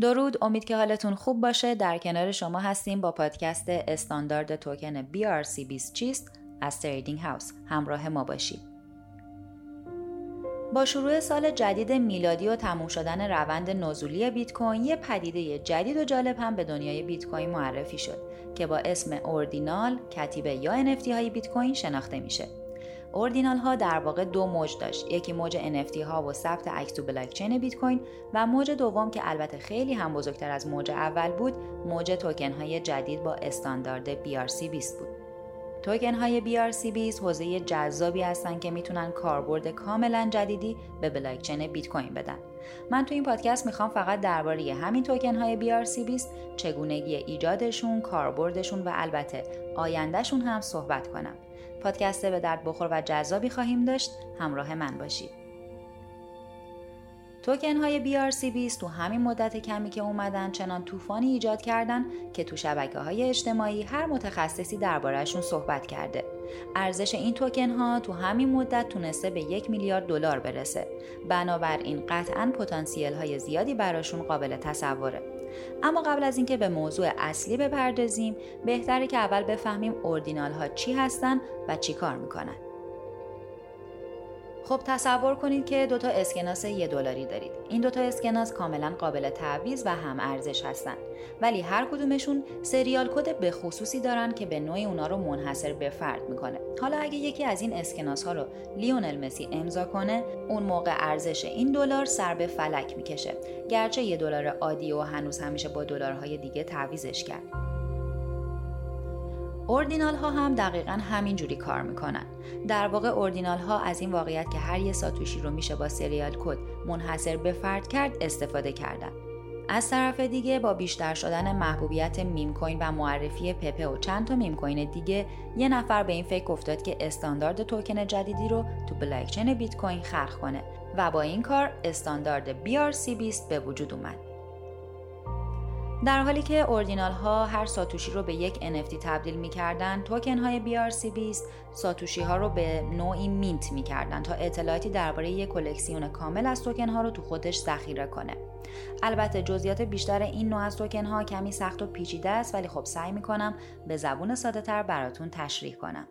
درود امید که حالتون خوب باشه. در کنار شما هستیم با پادکست استاندارد توکن BRC20 چیست؟ از Trading House. همراه ما باشید. با شروع سال جدید میلادی و تموم شدن روند نزولی بیت کوین یه پدیده جدید و جالب هم به دنیای بیت کوین معرفی شد که با اسم Ordinal کتیبه یا NFT های بیت کوین شناخته میشه. Ordinal ها در واقع دو موج داشت. یکی موج NFT ها و ثبت عکس تو بلاکچین بیت کوین و موج دوم که البته خیلی هم بزرگتر از موج اول بود موج توکن های جدید با استاندارد BRC20 بود. توکن های BRC20 حوزه جذابی هستن که می‌تونن کاربرد کاملا جدیدی به بلاکچین بیت کوین بدن. من تو این پادکست می‌خوام فقط درباره همین توکن های BRC20 چگونگی ایجادشون، کاربردشون و البته آیندهشون هم صحبت کنم. پادکست به درد بخور و جذابی خواهیم داشت همراه من باشید توکن های BRC20 تو همین مدت کمی که اومدن چنان طوفانی ایجاد کردن که تو شبکه های اجتماعی هر متخصصی دربارهشون صحبت کرده. ارزش این توکن ها تو همین مدت تونسته به یک میلیارد دلار برسه. بنابراین قطعا پتانسیل های زیادی براشون قابل تصوره. اما قبل از اینکه به موضوع اصلی بپردازیم بهتره که اول بفهمیم اوردینال ها چی هستن و چی کار می‌کنن. خب تصور کنید که دو تا اسکناس یه دلاری دارید. این دو تا اسکناس کاملا قابل تعویض و هم ارزش هستن. ولی هر کدومشون سریال کد به خصوصی دارن که به نوعی اونا رو منحصر به فرد می‌کنه. حالا اگه یکی از این اسکناس ها رو لیونل مسی امضا کنه، اون موقع ارزش این دلار سر به فلک می‌کشه. گرچه یه دلار عادی و هنوز همیشه با دلارهای دیگه تعویزش کرد. Ordinal ها هم دقیقا همین جوری کار می‌کنن. در واقع Ordinal ها از این واقعیت که هر یه ساتوشی رو میشه با serial code منحصر به فرد کرد استفاده کردن. از طرف دیگه با بیشتر شدن محبوبیت میم کوین و معرفی پپه و چند تا میم کوین دیگه یه نفر به این فکر افتاد که استاندارد توکن جدیدی رو تو بلاکچین بیت کوین خلق کنه و با این کار استاندارد BRC20 به وجود اومد. در حالی که Ordinal ها هر ساتوشی رو به یک NFT تبدیل می‌کردن توکن های BRC20 ساتوشی ها رو به نوعی mint می‌کردن تا اطلاعاتی درباره یک کلکسیون کامل از توکن ها رو تو خودش ذخیره کنه. البته جزئیات بیشتر این نوع از توکن ها کمی سخت و پیچیده است ولی خب سعی می‌کنم به زبون ساده تر براتون تشریح کنم.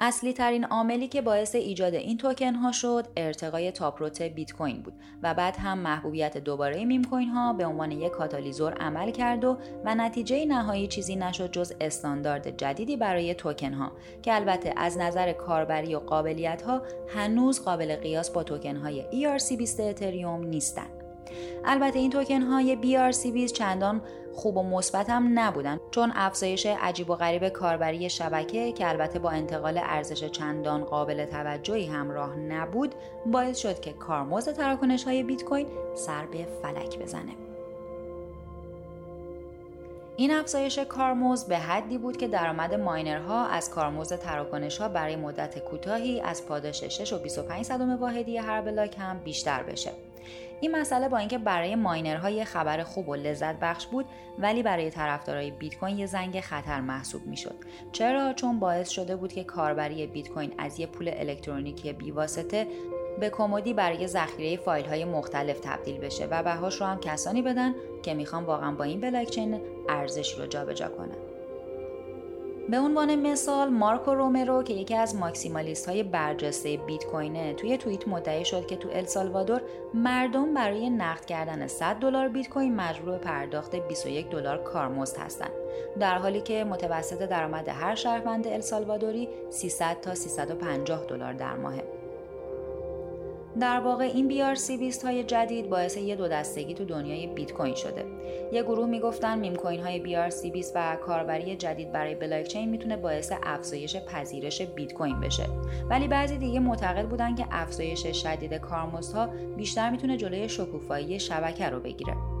اصلی ترین عاملی که باعث ایجاد این توکن ها شد ارتقای Taproot بیت کوین بود و بعد هم محبوبیت دوباره میم کوین ها به عنوان یک کاتالیزور عمل کرد و و نتیجه نهایی چیزی نشد جز استاندارد جدیدی برای توکن ها که البته از نظر کاربری و قابلیت ها هنوز قابل قیاس با توکن های ERC20 اتریوم نیستند. البته این توکن های BRC20 چندان خوب و مثبت هم نبودن چون افزایش عجیب و غریب کاربری شبکه که البته با انتقال ارزش چندان قابل توجهی همراه نبود باعث شد که کارمزد تراکنش های بیت کوین سر به فلک بزنه این افزایش کارمزد به حدی بود که درآمد ماینرها از کارمزد تراکنش ها برای مدت کوتاهی از پاداش 6 و 25 صدم واحدی هر بلاک هم بیشتر بشه. این مسئله با اینکه برای ماینرها یه خبر خوب و لذت بخش بود ولی برای طرفدارای بیت کوین یه زنگ خطر محسوب می‌شد. چرا؟ چون باعث شده بود که کاربری بیت کوین از یه پول الکترونیکی بیواسطه به کمدی برای ذخیره فایل های مختلف تبدیل بشه و بهاش رو هم کسانی بدن که می‌خوان واقعا با این بلاکچین ارزش رو جابجا کنن. به عنوان مثال مارکو رومرو که یکی از ماکسیمالیست های برجسته بیت کوینه توی توییت مدعی شد که تو السالوادور مردم برای نقد کردن 100 دلار بیت کوین مجبور به پرداخت 21 دلار کارمزد هستند. در حالی که متوسط درآمد هر شهروند السالوادوری 300 تا 350 دلار در ماهه. در واقع این BRC20 های جدید باعث یه دو دستگی تو دنیای بیت کوین شده. یه گروه می‌گفتن میم کوین های BRC20 و کاربری جدید برای بلاکچین می‌تونه باعث افزایش پذیرش بیت کوین بشه. ولی بعضی دیگه معتقد بودن که افزایش شدید کارمزدها بیشتر می‌تونه جلوی شکوفایی شبکه رو بگیره.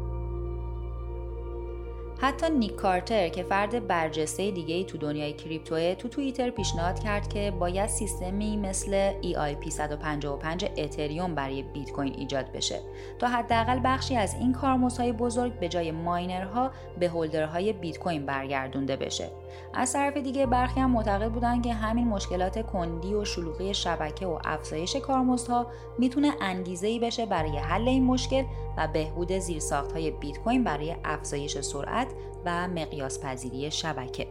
حتی نیک کارتر که فرد برجسته دیگه ای تو دنیای کریپتوه تو توییتر پیشنهاد کرد که باید سیستمی مثل EIP 155 اتریوم برای بیت کوین ایجاد بشه. تا حداقل بخشی از این کارمزدهای بزرگ به جای ماینرها به هولدرهای بیت کوین برگردونده بشه. از طرف دیگه برخی هم معتقد بودن که همین مشکلات کندی و شلوغی شبکه و افزایش کارمزدها می‌تونه انگیزه بشه برای حل این مشکل و بهبود زیرساختهای بیت کوین برای افزایش سرعت و مقیاس پذیری شبکه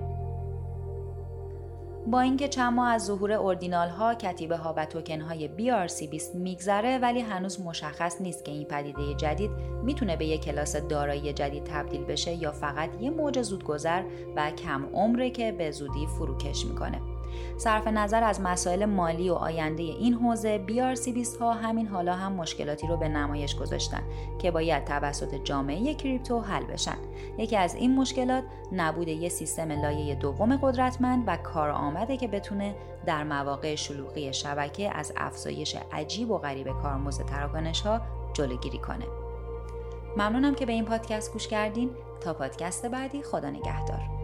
با اینکه چند ماه از ظهور اوردینال ها، کتیبه ها و توکن های BRC20 میگذره ولی هنوز مشخص نیست که این پدیده جدید می‌تونه به یک کلاس دارایی جدید تبدیل بشه یا فقط یه موج زودگذر و کم عمره که به زودی فروکش می‌کنه. صرف نظر از مسائل مالی و آینده این حوزه BRC20 ها همین حالا هم مشکلاتی رو به نمایش گذاشتن که باید توسط جامعه کریپتو حل بشن. یکی از این مشکلات نبود یه سیستم لایه دوم قدرتمند و کارآمده که بتونه در مواقع شلوغی شبکه از افزایش عجیب و غریب کارمزد تراکنش ها جلوگیری کنه. ممنونم که به این پادکست گوش کردین تا پادکست بعدی خدا نگهدار